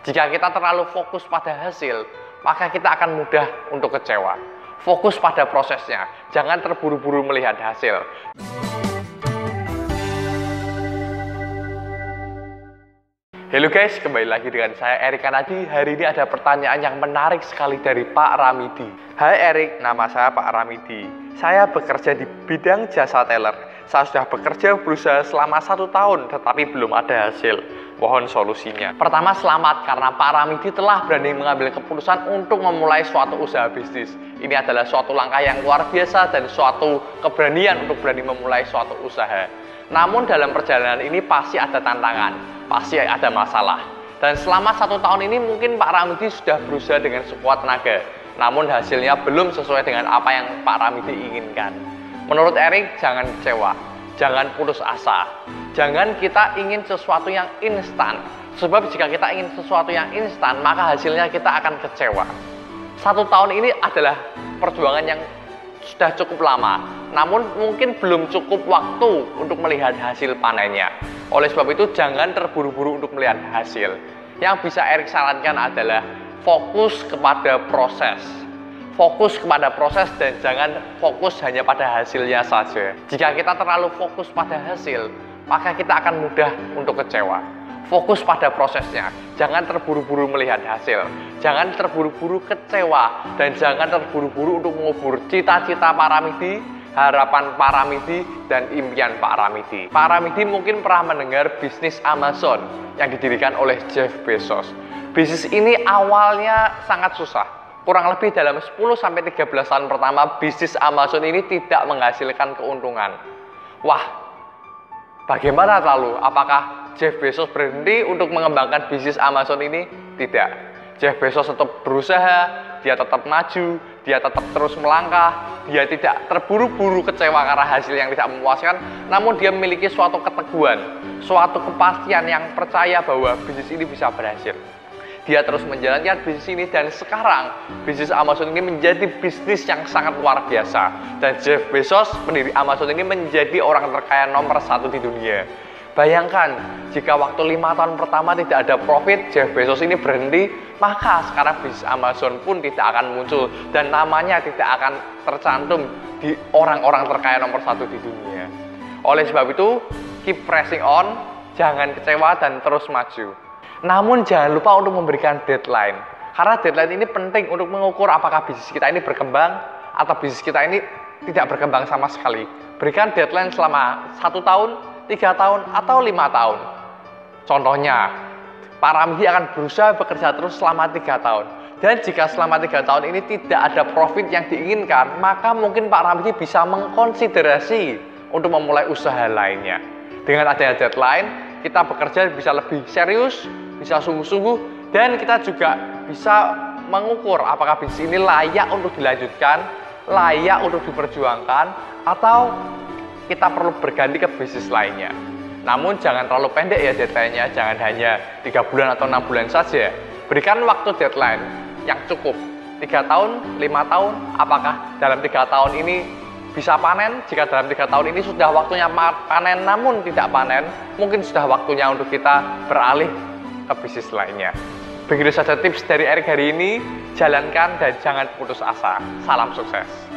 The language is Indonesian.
Jika kita terlalu fokus pada hasil, maka kita akan mudah untuk kecewa. Fokus pada prosesnya, jangan terburu-buru melihat hasil. Halo guys, kembali lagi dengan saya Erik Kanadi. Hari ini ada pertanyaan yang menarik sekali dari Pak Ramidi. Hai Erik, nama saya Pak Ramidi. Saya bekerja di bidang jasa teller. Saya sudah bekerja berusaha selama satu tahun, tetapi belum ada hasil. Mohon solusinya. Pertama, selamat karena Pak Ramidi telah berani mengambil keputusan untuk memulai suatu usaha bisnis. Ini adalah suatu langkah yang luar biasa dan suatu keberanian untuk berani memulai suatu usaha. Namun dalam perjalanan ini pasti ada tantangan pasti ada masalah. Dan selama satu tahun ini mungkin Pak Ramidi sudah berusaha dengan sekuat tenaga, namun hasilnya belum sesuai dengan apa yang Pak Ramidi inginkan. Menurut Erik, jangan kecewa, jangan putus asa, jangan kita ingin sesuatu yang instan. Sebab jika kita ingin sesuatu yang instan, maka hasilnya kita akan kecewa. Satu tahun ini adalah perjuangan yang sudah cukup lama, namun mungkin belum cukup waktu untuk melihat hasil panennya. Oleh sebab itu, jangan terburu-buru untuk melihat hasil. Yang bisa Erik sarankan adalah fokus kepada proses. Fokus kepada proses dan jangan fokus hanya pada hasilnya saja. Jika kita terlalu fokus pada hasil, maka kita akan mudah untuk kecewa. Fokus pada prosesnya, jangan terburu-buru melihat hasil, jangan terburu-buru kecewa, dan jangan terburu-buru untuk mengubur cita-cita para midi, harapan para midi, dan impian Pak Ramidi. Pak Ramidi mungkin pernah mendengar bisnis Amazon yang didirikan oleh Jeff Bezos. Bisnis ini awalnya sangat susah. Kurang lebih dalam 10-13 tahun pertama, bisnis Amazon ini tidak menghasilkan keuntungan. Wah, bagaimana lalu? Apakah Jeff Bezos berhenti untuk mengembangkan bisnis Amazon ini? Tidak. Jeff Bezos tetap berusaha, dia tetap maju, dia tetap terus melangkah, dia tidak terburu-buru kecewa karena hasil yang tidak memuaskan, namun dia memiliki suatu keteguhan, suatu kepastian yang percaya bahwa bisnis ini bisa berhasil. Dia terus menjalankan bisnis ini dan sekarang bisnis Amazon ini menjadi bisnis yang sangat luar biasa. Dan Jeff Bezos, pendiri Amazon ini menjadi orang terkaya nomor satu di dunia. Bayangkan, jika waktu lima tahun pertama tidak ada profit, Jeff Bezos ini berhenti, maka sekarang bisnis Amazon pun tidak akan muncul dan namanya tidak akan tercantum di orang-orang terkaya nomor satu di dunia. Oleh sebab itu, keep pressing on, jangan kecewa dan terus maju. Namun jangan lupa untuk memberikan deadline. Karena deadline ini penting untuk mengukur apakah bisnis kita ini berkembang atau bisnis kita ini tidak berkembang sama sekali. Berikan deadline selama satu tahun, tiga tahun, atau lima tahun. Contohnya, Pak Ramzi akan berusaha bekerja terus selama tiga tahun. Dan jika selama tiga tahun ini tidak ada profit yang diinginkan, maka mungkin Pak Ramzi bisa mengkonsiderasi untuk memulai usaha lainnya. Dengan adanya deadline, kita bekerja bisa lebih serius, bisa sungguh-sungguh, dan kita juga bisa mengukur apakah bisnis ini layak untuk dilanjutkan, layak untuk diperjuangkan, atau kita perlu berganti ke bisnis lainnya. Namun jangan terlalu pendek ya deadline-nya, jangan hanya tiga bulan atau enam bulan saja. Berikan waktu deadline yang cukup, tiga tahun, lima tahun, apakah dalam tiga tahun ini bisa panen? Jika dalam tiga tahun ini sudah waktunya panen namun tidak panen, mungkin sudah waktunya untuk kita beralih ke bisnis lainnya. Begitu saja tips dari Erik hari ini, jalankan dan jangan putus asa. Salam sukses.